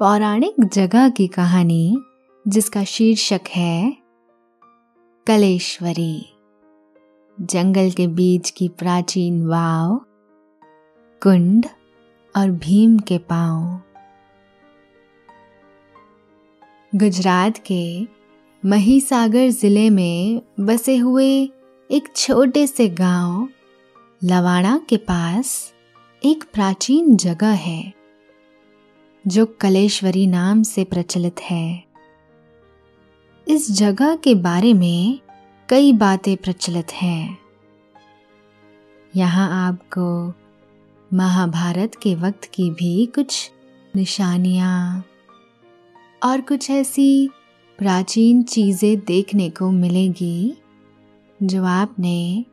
पौराणिक जगह की कहानी, जिसका शीर्षक है, कलेश्वरी। जंगल के बीच की प्राचीन वाव, कुंड और भीम के पाँव। गुजरात के महीसागर ज़िले में बसे हुए एक छोटे से गाँव लवाड़ा के पास एक प्राचीन जगह है। जो कलेश्वरी नाम से प्रचलित है। इस जगह के बारे में कई बातें प्रचलित हैं। यहाँ आपको महाभारत के वक्त की भी कुछ निशानियाँ और कुछ ऐसी प्राचीन चीज़ें देखने को मिलेगी, जो आपने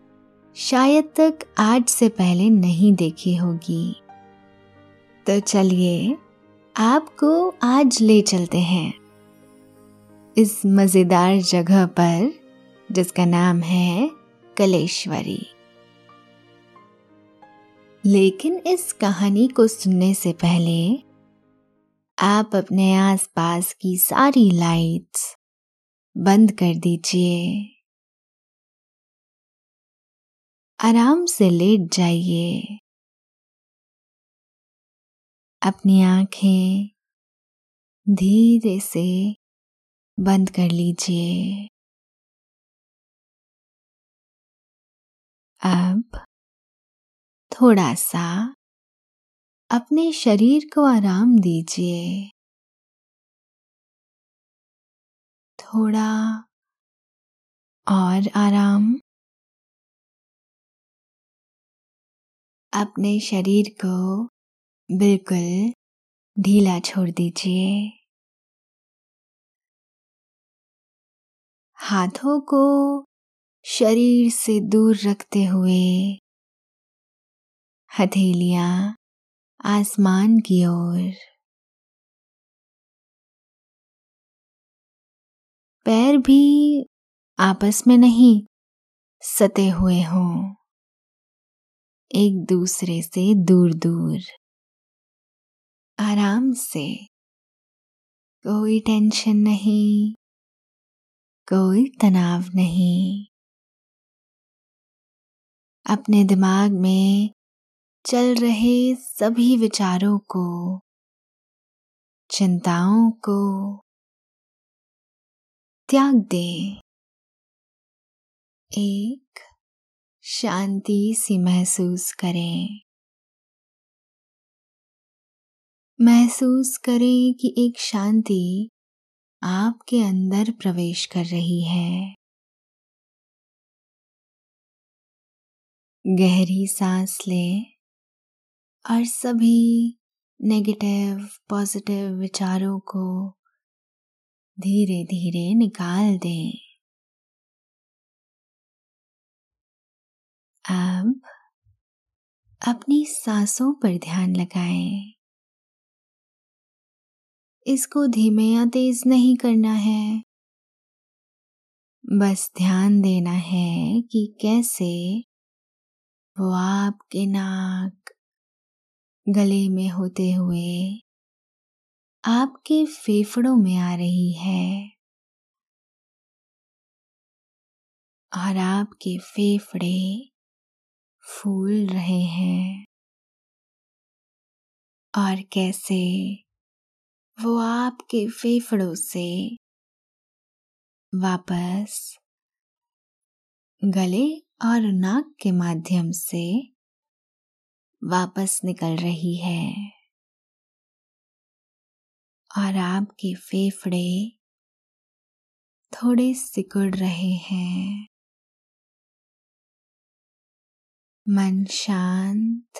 शायद तक आज से पहले नहीं देखी होगी। तो चलिए आपको आज ले चलते हैं। इस मज़ेदार जगह पर, जिसका नाम है कलेश्वरी। लेकिन इस कहानी को सुनने से पहले, आप अपने आसपास की सारी लाइट्स बंद कर दीजिए। आराम से लेट जाइए। अपनी आँखें धीरे से बंद कर लीजिए। अब थोड़ा सा अपने शरीर को आराम दीजिए। थोड़ा और आराम। अपने शरीर को बिल्कुल, ढीला छोड़ दीजिए। हाथों को शरीर से दूर रखते हुए हथेलियाँ आसमान की ओर। पैर भी आपस में नहीं सते हुए हों। एक दूसरे से दूर दूर आराम से। कोई टेंशन नहीं। कोई तनाव नहीं। अपने दिमाग में चल रहे सभी विचारों को, चिंताओं को त्याग दें। एक शांति सी महसूस करें। महसूस करें कि एक शांति आपके अंदर प्रवेश कर रही है। गहरी सांस लें और सभी नेगेटिव पॉजिटिव विचारों को धीरे धीरे निकाल दें। अब अपनी सांसों पर ध्यान लगाएँ। इसको धीमे या तेज नहीं करना है। बस ध्यान देना है कि कैसे वो आपके नाक गले में होते हुए आपके फेफड़ों में आ रही है और आपके फेफड़े फूल रहे हैं। और कैसे वो आपके फेफड़ों से वापस गले और नाक के माध्यम से वापस निकल रही है। और आपके फेफड़े थोड़े सिकुड़ रहे हैं। मन शांत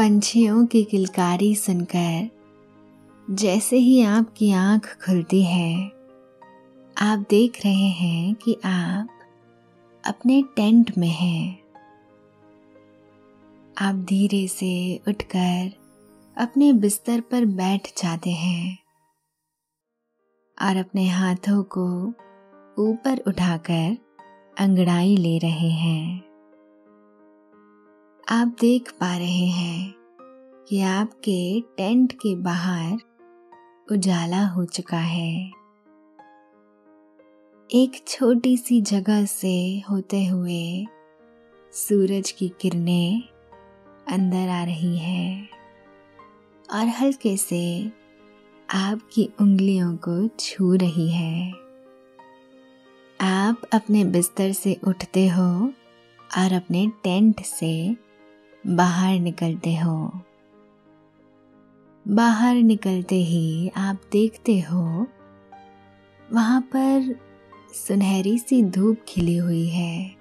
पंछियों की किलकारी सुनकर जैसे ही आपकी आँख खुलती है, आप देख रहे हैं कि आप अपने टेंट में हैं। आप धीरे से उठकर अपने बिस्तर पर बैठ जाते हैं और अपने हाथों को ऊपर उठाकर अंगड़ाई ले रहे हैं। आप देख पा रहे हैं कि आपके टेंट के बाहर उजाला हो चुका है। एक छोटी सी जगह से होते हुए सूरज की किरणें अंदर आ रही है और हल्के से आपकी उंगलियों को छू रही है। आप अपने बिस्तर से उठते हो और अपने टेंट से बाहर निकलते हो। बाहर निकलते ही आप देखते हो, वहाँ पर सुनहरी सी धूप खिली हुई है।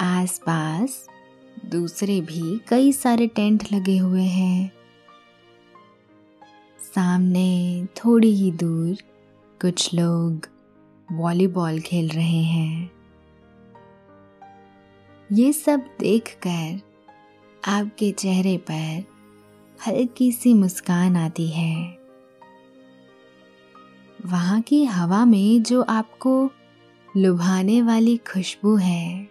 आसपास दूसरे भी कई सारे टेंट लगे हुए हैं। सामने थोड़ी ही दूर कुछ लोग वॉलीबॉल खेल रहे हैं। ये सब देखकर आपके चेहरे पर हल्की सी मुस्कान आती है। वहाँ की हवा में जो आपको लुभाने वाली खुशबू है,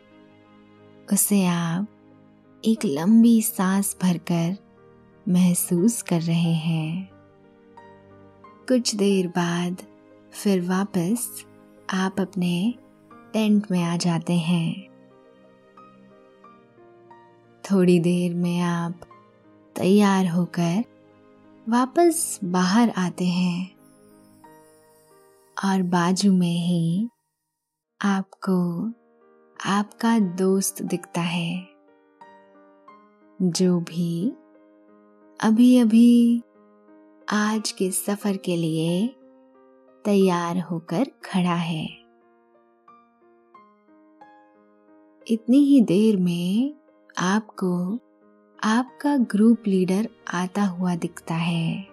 उसे आप एक लंबी सांस भरकर महसूस कर रहे हैं। कुछ देर बाद फिर वापस आप अपने टेंट में आ जाते हैं। थोड़ी देर में आप तैयार होकर वापस बाहर आते हैं और बाजू में ही आपको आपका दोस्त दिखता है, जो भी अभी अभी आज के सफ़र के लिए तैयार होकर खड़ा है। इतनी ही देर में आपको आपका ग्रुप लीडर आता हुआ दिखता है।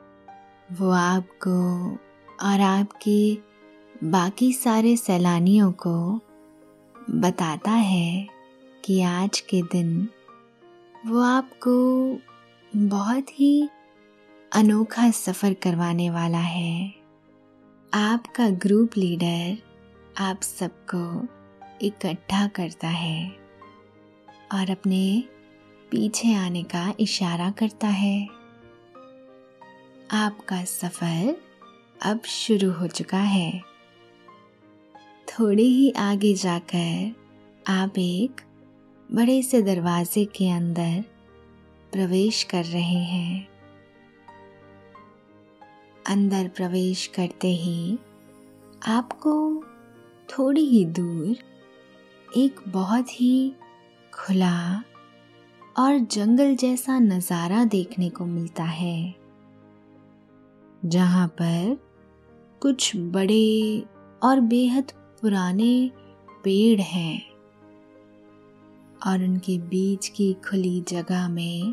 वो आपको और आपके बाकी सारे सैलानियों को बताता है कि आज के दिन वो आपको बहुत ही अनोखा सफ़र करवाने वाला है। आपका ग्रुप लीडर आप सबको इकट्ठा करता है। और अपने पीछे आने का इशारा करता है। आपका सफ़र अब शुरू हो चुका है। थोड़े ही आगे जाकर आप एक बड़े से दरवाजे के अंदर प्रवेश कर रहे हैं। अंदर प्रवेश करते ही आपको थोड़ी ही दूर एक बहुत ही खुला और जंगल जैसा नज़ारा देखने को मिलता है, जहाँ पर कुछ बड़े और बेहद पुराने पेड़ हैं और उनके बीच की खुली जगह में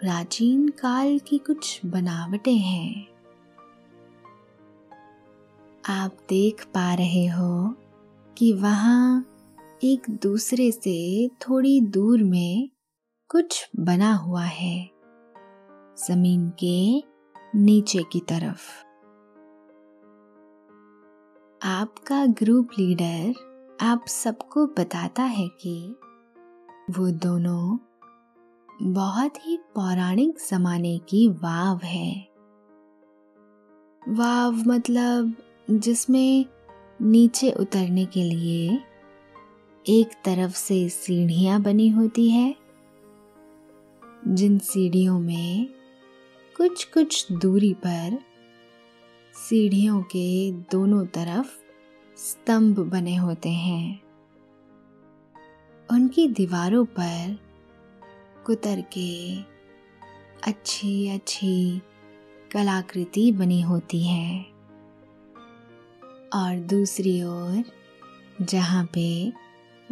प्राचीन काल की कुछ बनावटें हैं। आप देख पा रहे हो कि वहाँ एक दूसरे से थोड़ी दूर में कुछ बना हुआ है। ज़मीन के नीचे की तरफ़। आपका ग्रुप लीडर आप सबको बताता है कि वो दोनों बहुत ही पौराणिक जमाने की वाव है। वाव मतलब जिसमें नीचे उतरने के लिए एक तरफ़ से सीढ़ियाँ बनी होती है, जिन सीढ़ियों में कुछ कुछ दूरी पर सीढ़ियों के दोनों तरफ़ स्तंभ बने होते हैं। उनकी दीवारों पर कुतर के अच्छी अच्छी कलाकृति बनी होती है और दूसरी ओर जहाँ पे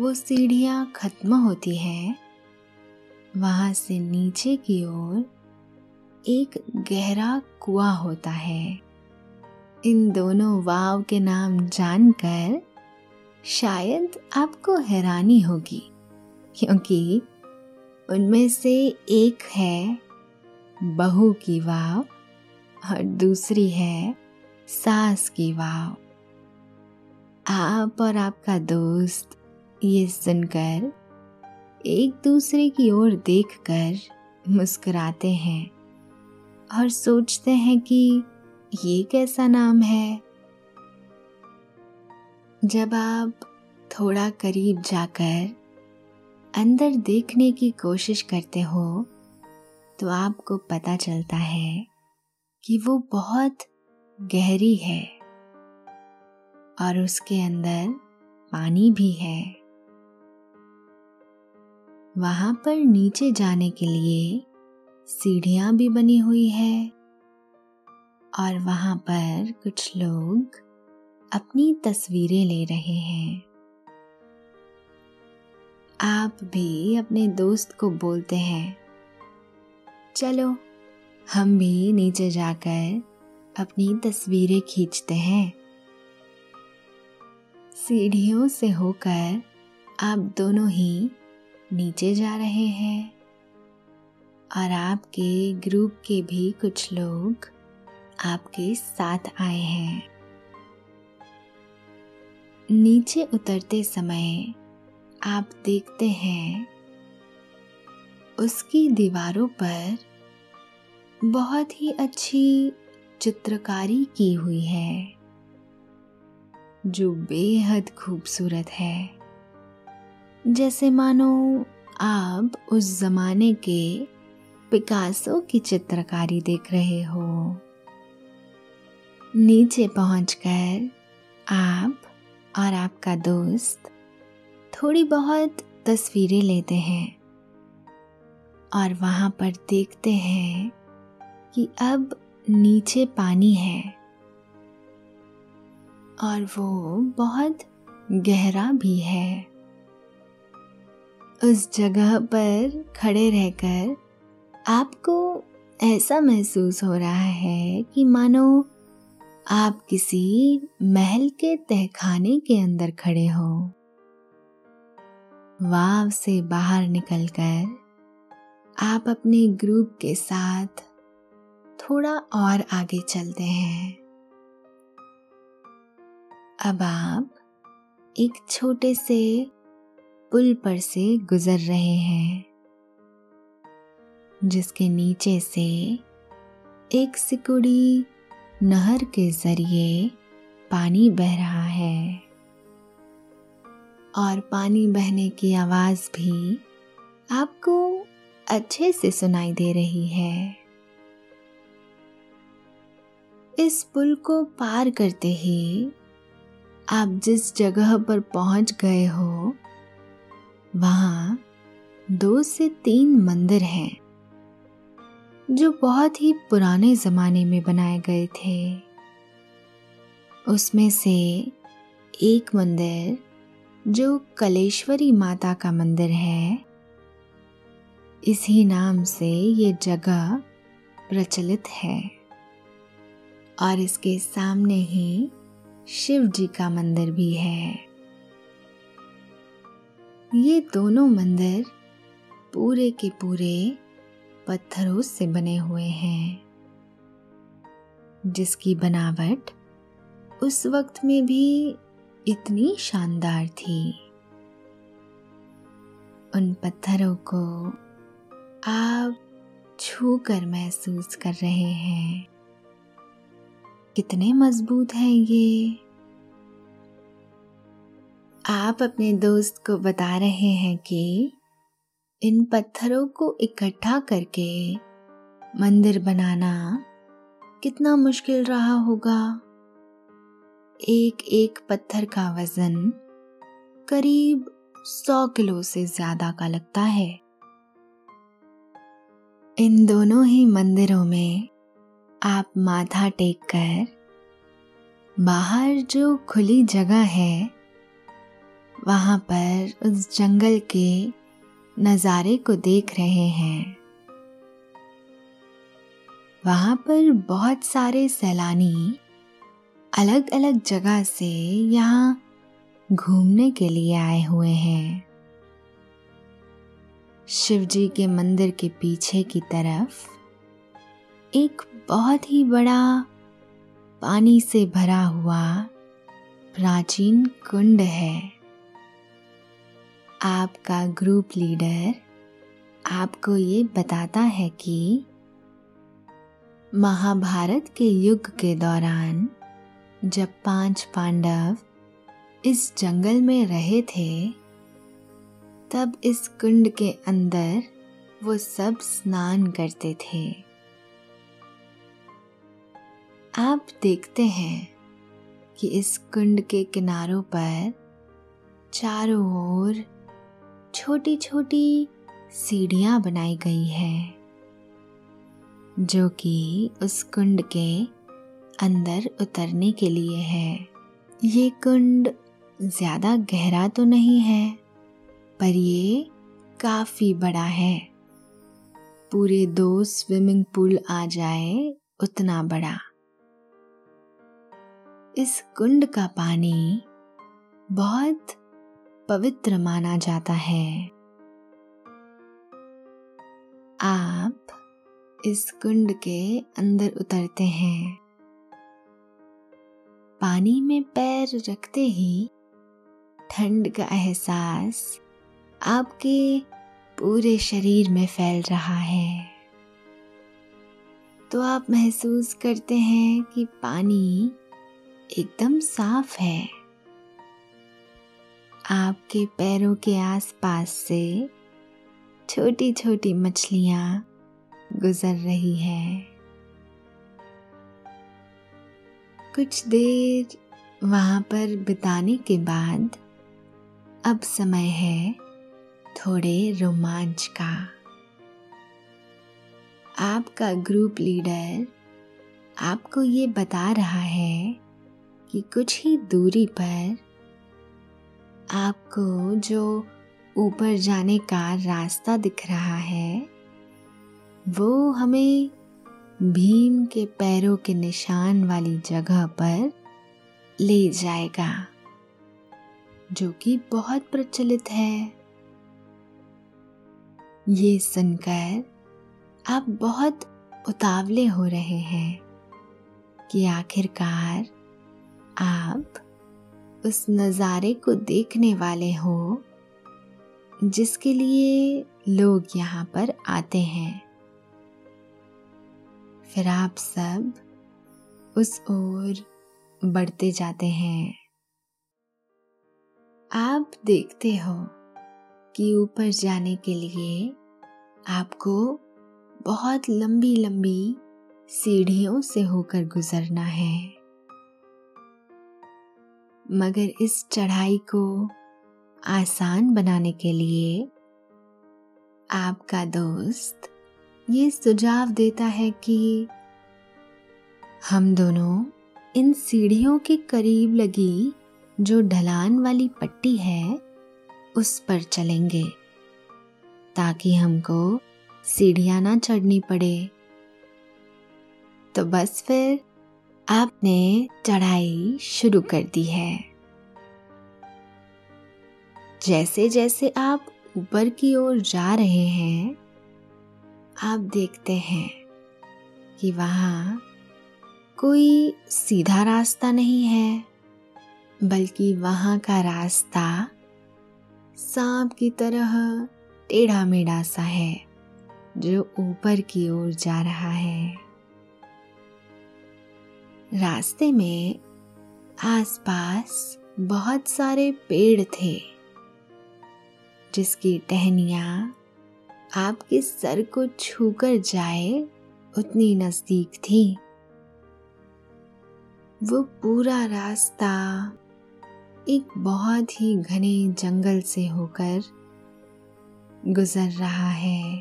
वो सीढ़ियाँ खत्म होती है, वहाँ से नीचे की ओर एक गहरा कुआ होता है। इन दोनों वाव के नाम जानकर शायद आपको हैरानी होगी, क्योंकि उनमें से एक है बहू की वाव और दूसरी है सास की वाव। आप और आपका दोस्त ये सुनकर एक दूसरे की ओर देखकर मुस्कुराते हैं और सोचते हैं कि ये कैसा नाम है। जब आप थोड़ा करीब जाकर अंदर देखने की कोशिश करते हो तो आपको पता चलता है कि वो बहुत गहरी है और उसके अंदर पानी भी है। वहाँ पर नीचे जाने के लिए सीढ़ियाँ भी बनी हुई है। और वहाँ पर कुछ लोग अपनी तस्वीरें ले रहे हैं। आप भी अपने दोस्त को बोलते हैं, चलो, हम भी नीचे जाकर अपनी तस्वीरें खींचते हैं। सीढ़ियों से होकर आप दोनों ही नीचे जा रहे हैं और आपके ग्रुप के भी कुछ लोग आपके साथ आए हैं। नीचे उतरते समय आप देखते हैं उसकी दीवारों पर बहुत ही अच्छी चित्रकारी की हुई है, जो बेहद खूबसूरत है। जैसे मानो आप उस जमाने के पिकासो की चित्रकारी देख रहे हो। नीचे पहुंचकर आप और आपका दोस्त थोड़ी बहुत तस्वीरें लेते हैं और वहाँ पर देखते हैं कि अब नीचे पानी है और वो बहुत गहरा भी है। उस जगह पर खड़े रहकर आपको ऐसा महसूस हो रहा है कि मानो आप किसी महल के तहखाने के अंदर खड़े हो। वाव से बाहर निकलकर आप अपने ग्रुप के साथ थोड़ा और आगे चलते हैं। अब आप एक छोटे से पुल पर से गुजर रहे हैं, जिसके नीचे से एक सिकुड़ी नहर के ज़रिए पानी बह रहा है। और पानी बहने की आवाज़ भी आपको अच्छे से सुनाई दे रही है। इस पुल को पार करते ही आप जिस जगह पर पहुँच गए हो वहाँ दो से तीन मंदिर हैं, जो बहुत ही पुराने ज़माने में बनाए गए थे। उसमें से एक मंदिर, जो कलेश्वरी माता का मंदिर है, इसी नाम से ये जगह प्रचलित है। और इसके सामने ही शिव जी का मंदिर भी है। ये दोनों मंदिर पूरे के पूरे पत्थरों से बने हुए हैं, जिसकी बनावट उस वक्त में भी इतनी शानदार थी। उन पत्थरों को आप छू कर महसूस कर रहे हैं। कितने मज़बूत हैं ये। आप अपने दोस्त को बता रहे हैं कि इन पत्थरों को इकट्ठा करके मंदिर बनाना कितना मुश्किल रहा होगा। एक एक पत्थर का वज़न करीब सौ किलो से ज़्यादा का लगता है। इन दोनों ही मंदिरों में आप माथा टेक कर बाहर जो खुली जगह है वहाँ पर उस जंगल के नज़ारे को देख रहे हैं। वहाँ पर बहुत सारे सैलानी अलग अलग जगह से यहाँ घूमने के लिए आए हुए हैं। शिव जी के मंदिर के पीछे की तरफ़ एक बहुत ही बड़ा पानी से भरा हुआ प्राचीन कुंड है। आपका ग्रुप लीडर आपको ये बताता है कि महाभारत के युग के दौरान जब पाँच पांडव इस जंगल में रहे थे, तब इस कुंड के अंदर वो सब स्नान करते थे। आप देखते हैं कि इस कुंड के किनारों पर चारों ओर छोटी छोटी सीढ़ियाँ बनाई गई हैं, जो कि उस कुंड के अंदर उतरने के लिए है। ये कुंड ज़्यादा गहरा तो नहीं है, पर ये काफ़ी बड़ा है। पूरे दो स्विमिंग पूल आ जाए, उतना बड़ा। इस कुंड का पानी बहुत पवित्र माना जाता है। आप इस कुंड के अंदर उतरते हैं। पानी में पैर रखते ही ठंड का एहसास आपके पूरे शरीर में फैल रहा है। तो आप महसूस करते हैं कि पानी एकदम साफ़ है। आपके पैरों के आसपास से छोटी छोटी मछलियाँ गुजर रही है। कुछ देर वहाँ पर बिताने के बाद अब समय है थोड़े रोमांच का। आपका ग्रुप लीडर आपको ये बता रहा है कि कुछ ही दूरी पर आपको जो ऊपर जाने का रास्ता दिख रहा है, वो हमें भीम के पैरों के निशान वाली जगह पर ले जाएगा, जो कि बहुत प्रचलित है। ये सुनकर आप बहुत उतावले हो रहे हैं कि आखिरकार आप उस नज़ारे को देखने वाले हो, जिसके लिए लोग यहाँ पर आते हैं। फिर आप सब उस ओर बढ़ते जाते हैं। आप देखते हो कि ऊपर जाने के लिए आपको बहुत लंबी लंबी सीढ़ियों से होकर गुजरना है। मगर इस चढ़ाई को आसान बनाने के लिए आपका दोस्त ये सुझाव देता है कि हम दोनों इन सीढ़ियों के करीब लगी जो ढलान वाली पट्टी है, उस पर चलेंगे, ताकि हमको सीढ़ियाँ ना चढ़नी पड़े। तो बस फिर आपने चढ़ाई शुरू कर दी है। जैसे जैसे आप ऊपर की ओर जा रहे हैं, आप देखते हैं कि वहाँ कोई सीधा रास्ता नहीं है, बल्कि वहाँ का रास्ता सांप की तरह टेढ़ा मेढ़ा सा है, जो ऊपर की ओर जा रहा है। रास्ते में आसपास बहुत सारे पेड़ थे, जिसकी टहनियाँ आपके सर को छूकर जाए उतनी नज़दीक थी। वो पूरा रास्ता एक बहुत ही घने जंगल से होकर गुजर रहा है।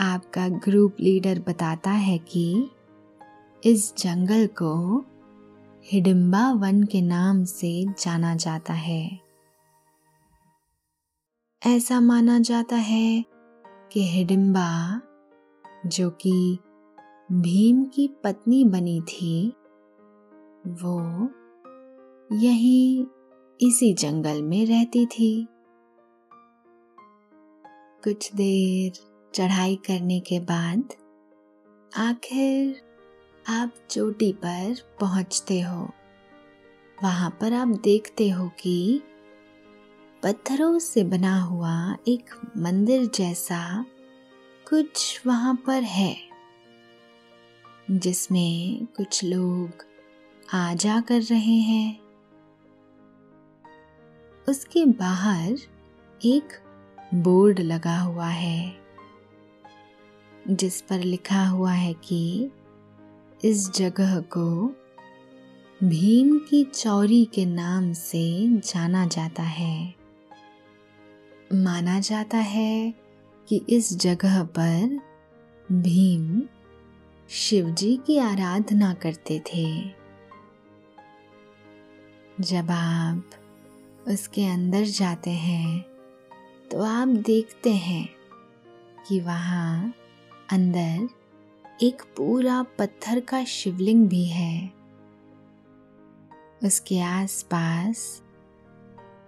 आपका ग्रुप लीडर बताता है कि इस जंगल को हिडिम्बा वन के नाम से जाना जाता है। ऐसा माना जाता है कि हिडिम्बा, जो कि भीम की पत्नी बनी थी, वो यहीं इसी जंगल में रहती थी। कुछ देर चढ़ाई करने के बाद आखिर आप चोटी पर पहुँचते हो। वहाँ पर आप देखते हो कि पत्थरों से बना हुआ एक मंदिर जैसा कुछ वहाँ पर है, जिसमें कुछ लोग आ जा कर रहे हैं। उसके बाहर एक बोर्ड लगा हुआ है, जिस पर लिखा हुआ है कि इस जगह को भीम की चौरी के नाम से जाना जाता है। माना जाता है कि इस जगह पर भीम शिवजी की आराधना करते थे। जब आप उसके अंदर जाते हैं तो आप देखते हैं कि वहाँ अंदर एक पूरा पत्थर का शिवलिंग भी है। उसके आसपास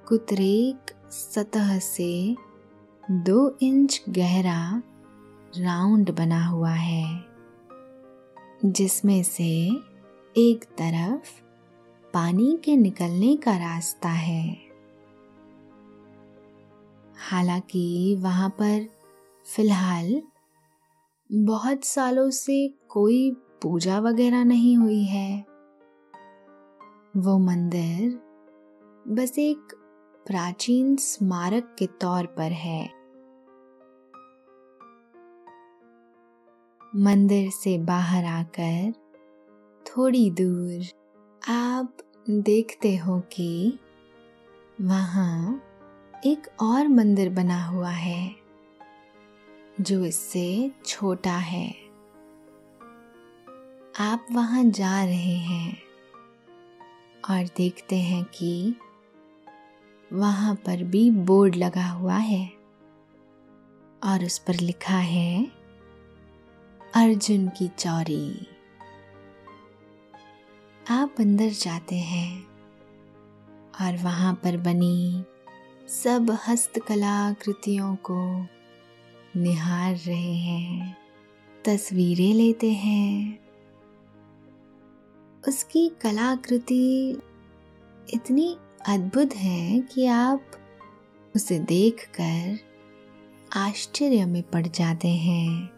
कुतरेक सतह से दो इंच गहरा राउंड बना हुआ है, जिसमें से एक तरफ़ पानी के निकलने का रास्ता है। हालाँकि वहाँ पर फ़िलहाल बहुत सालों से कोई पूजा वगैरह नहीं हुई है। वो मंदिर बस एक प्राचीन स्मारक के तौर पर है। मंदिर से बाहर आकर थोड़ी दूर आप देखते हो कि वहाँ एक और मंदिर बना हुआ है। जो इससे छोटा है। आप वहाँ जा रहे हैं और देखते हैं कि वहाँ पर भी बोर्ड लगा हुआ है और उस पर लिखा है, अर्जुन की चौरी। आप अंदर जाते हैं और वहाँ पर बनी सब हस्तकला कृतियों को निहार रहे हैं, तस्वीरें लेते हैं। उसकी कलाकृति इतनी अद्भुत है कि आप उसे देखकर आश्चर्य में पड़ जाते हैं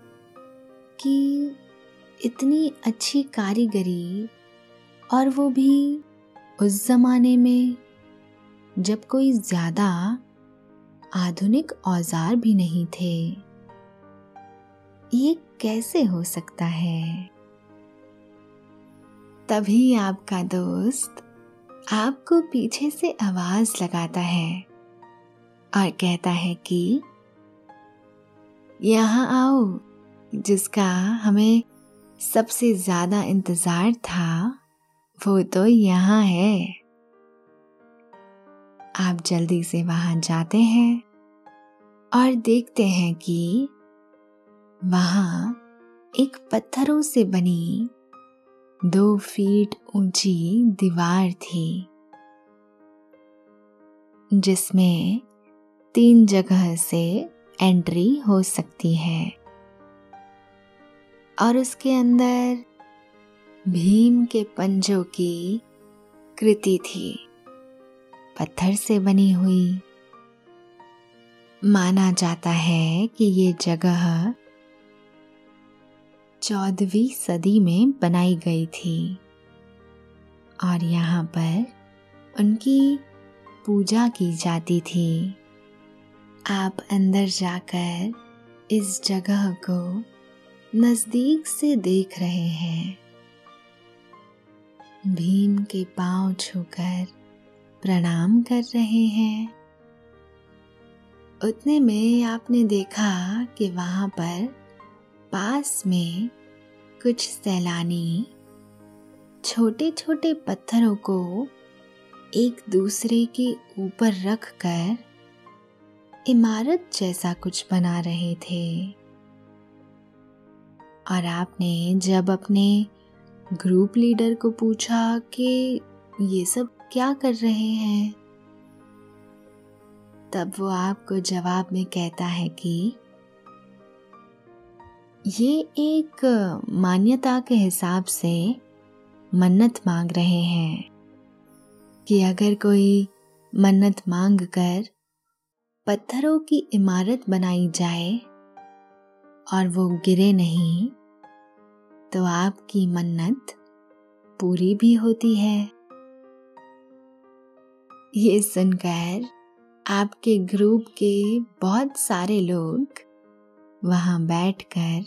कि इतनी अच्छी कारीगरी और वो भी उस जमाने में जब कोई ज़्यादा आधुनिक औज़ार भी नहीं थे। ये कैसे हो सकता है? तभी आपका दोस्त आपको पीछे से आवाज़ लगाता है और कहता है कि, यहाँ आओ, जिसका हमें सबसे ज़्यादा इंतज़ार था, वो तो यहाँ है। आप जल्दी से वहाँ जाते हैं और देखते हैं कि वहाँ एक पत्थरों से बनी दो फीट ऊँची दीवार थी, जिसमें तीन जगह से एंट्री हो सकती है और उसके अंदर भीम के पंजों की कृति थी। पत्थर से बनी हुई। माना जाता है कि ये जगह चौदहवीं सदी में बनाई गई थी और यहाँ पर उनकी पूजा की जाती थी। आप अंदर जाकर इस जगह को नज़दीक से देख रहे हैं। भीम के पाँव छूकर प्रणाम कर रहे हैं। उतने में आपने देखा कि वहाँ पर पास में कुछ सैलानी छोटे छोटे पत्थरों को एक दूसरे के ऊपर रख कर इमारत जैसा कुछ बना रहे थे। और आपने जब अपने ग्रुप लीडर को पूछा कि ये सब क्या कर रहे हैं? तब वो आपको जवाब में कहता है कि, ये एक मान्यता के हिसाब से मन्नत मांग रहे हैं कि अगर कोई मन्नत मांग कर पत्थरों की इमारत बनाई जाए और वो गिरे नहीं तो आपकी मन्नत पूरी भी होती है। ये सुनकर आपके ग्रुप के बहुत सारे लोग वहाँ बैठकर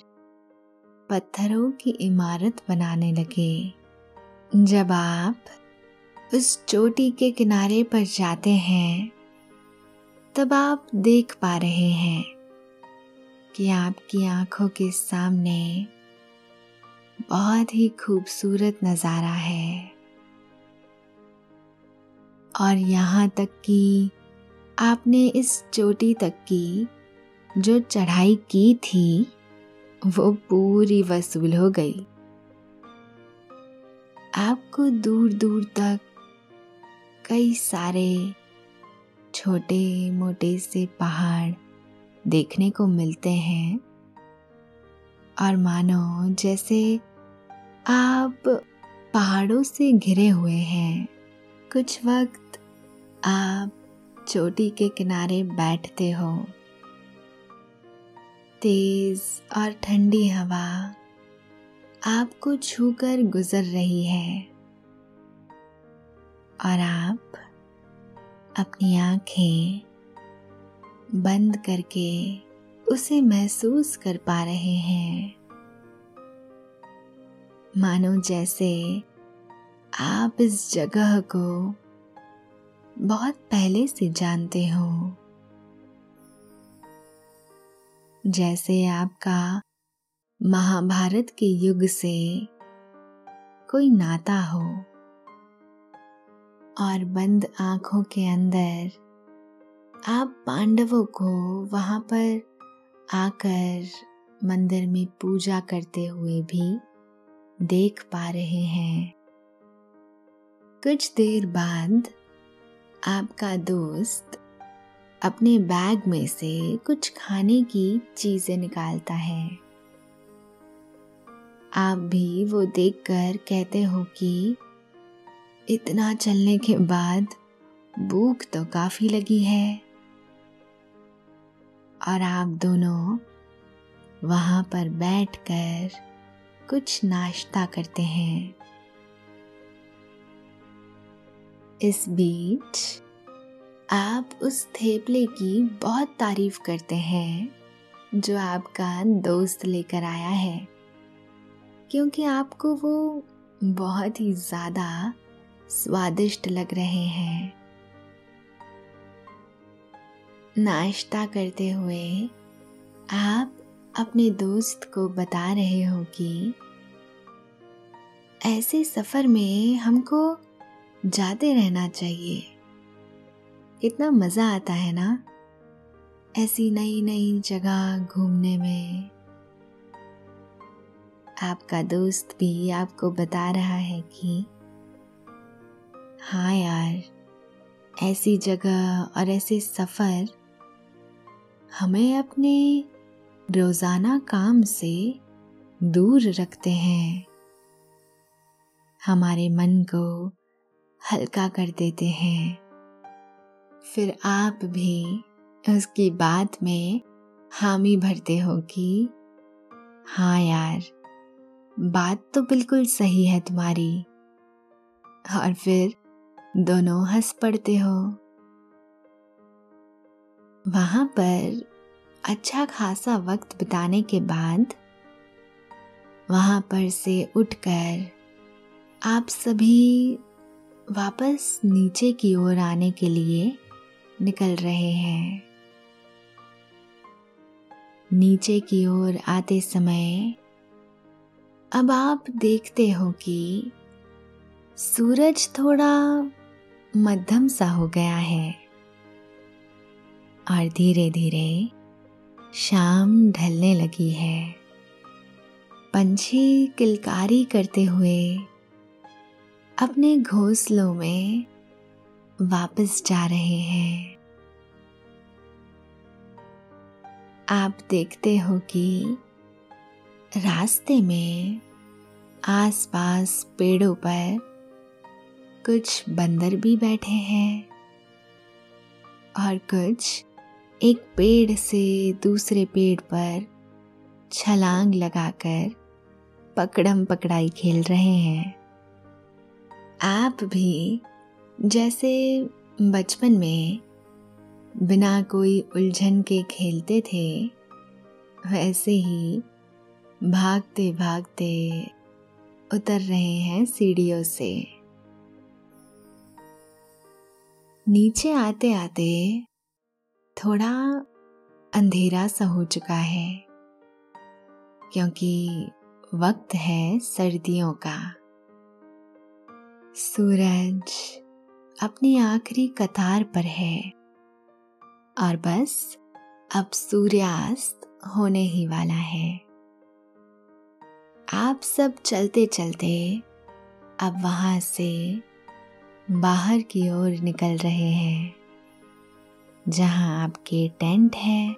पत्थरों की इमारत बनाने लगे। जब आप उस चोटी के किनारे पर जाते हैं, तब आप देख पा रहे हैं कि आपकी आँखों के सामने बहुत ही खूबसूरत नज़ारा है। और यहाँ तक कि आपने इस चोटी तक की जो चढ़ाई की थी, वो पूरी वसूल हो गई। आपको दूर दूर तक कई सारे छोटे मोटे से पहाड़ देखने को मिलते हैं। और मानो जैसे आप पहाड़ों से घिरे हुए हैं, कुछ वक्त आप चोटी के किनारे बैठते हो। तेज और ठंडी हवा आपको छूकर गुजर रही है। और आप अपनी आँखें बंद करके उसे महसूस कर पा रहे हैं। मानो जैसे आप इस जगह को बहुत पहले से जानते हो। जैसे आपका महाभारत के युग से कोई नाता हो और बंद आँखों के अंदर आप पांडवों को वहाँ पर आकर मंदिर में पूजा करते हुए भी देख पा रहे हैं। कुछ देर बाद आपका दोस्त अपने बैग में से कुछ खाने की चीज़ें निकालता है। आप भी वो देखकर कहते हो कि इतना चलने के बाद भूख तो काफ़ी लगी है। और आप दोनों वहाँ पर बैठकर कुछ नाश्ता करते हैं। इस बीच आप उस थेपले की बहुत तारीफ़ करते हैं जो आपका दोस्त लेकर आया है, क्योंकि आपको वो बहुत ही ज़्यादा स्वादिष्ट लग रहे हैं। नाश्ता करते हुए आप अपने दोस्त को बता रहे हो कि ऐसे सफ़र में हमको जाते रहना चाहिए। कितना मज़ा आता है ना? ऐसी नई नई जगह घूमने में। आपका दोस्त भी आपको बता रहा है कि हाँ यार, ऐसी जगह और ऐसे सफ़र हमें अपने रोज़ाना काम से दूर रखते हैं। हमारे मन को हल्का कर देते हैं। फिर आप भी उसकी बात में हामी भरते हो कि हाँ यार, बात तो बिल्कुल सही है तुम्हारी। और फिर दोनों हंस पड़ते हो। वहाँ पर अच्छा खासा वक्त बिताने के बाद वहाँ पर से उठकर आप सभी वापस नीचे की ओर आने के लिए निकल रहे हैं। नीचे की ओर आते समय अब आप देखते हो कि सूरज थोड़ा मध्यम सा हो गया है और धीरे धीरे शाम ढलने लगी है। पंछी किलकारी करते हुए अपने घोंसलों में वापस जा रहे हैं। आप देखते हो कि रास्ते में आसपास पेड़ों पर कुछ बंदर भी बैठे हैं और कुछ एक पेड़ से दूसरे पेड़ पर छलांग लगाकर पकड़म पकड़ाई खेल रहे हैं। आप भी जैसे बचपन में बिना कोई उलझन के खेलते थे, वैसे ही भागते भागते उतर रहे हैं सीढ़ियों से। नीचे आते आते थोड़ा अंधेरा सा हो चुका है, क्योंकि वक्त है सर्दियों का। सूरज अपनी आखिरी कतार पर है और बस अब सूर्यास्त होने ही वाला है। आप सब चलते चलते अब वहाँ से बाहर की ओर निकल रहे हैं, जहाँ आपके टेंट है।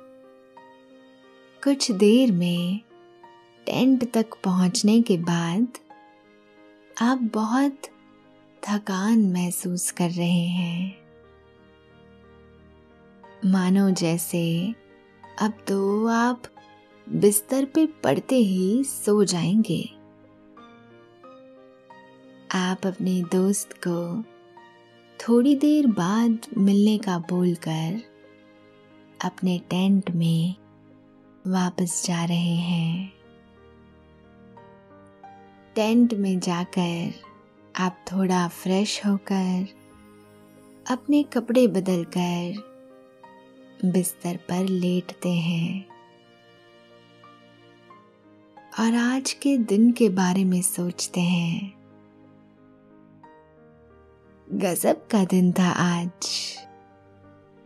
कुछ देर में टेंट तक पहुँचने के बाद आप बहुत थकान महसूस कर रहे हैं। मानो जैसे अब तो आप बिस्तर पे पड़ते ही सो जाएँगे। आप अपने दोस्त को थोड़ी देर बाद मिलने का बोलकर अपने टेंट में वापस जा रहे हैं। टेंट में जाकर आप थोड़ा फ्रेश होकर अपने कपड़े बदलकर बिस्तर पर लेटते हैं। और आज के दिन के बारे में सोचते हैं। गजब का दिन था आज।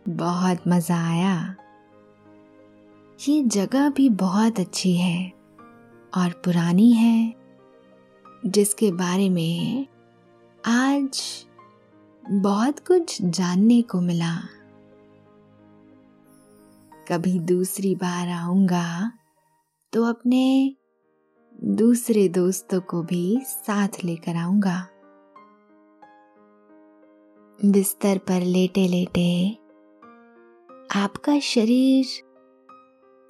बहुत मज़ा आया। ये जगह भी बहुत अच्छी है और पुरानी है, जिसके बारे में आज बहुत कुछ जानने को मिला। कभी दूसरी बार आऊँगा तो अपने दूसरे दोस्तों को भी साथ लेकर आऊँगा। बिस्तर पर लेटे लेटे आपका शरीर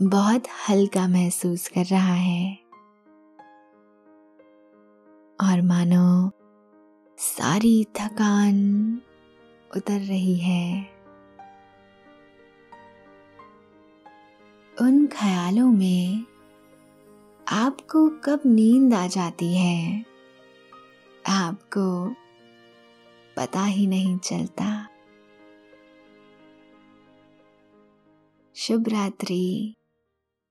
बहुत हल्का महसूस कर रहा है। और मानो सारी थकान उतर रही है। उन ख्यालों में आपको कब नींद आ जाती है? आपको पता ही नहीं चलता। शुभ रात्रि।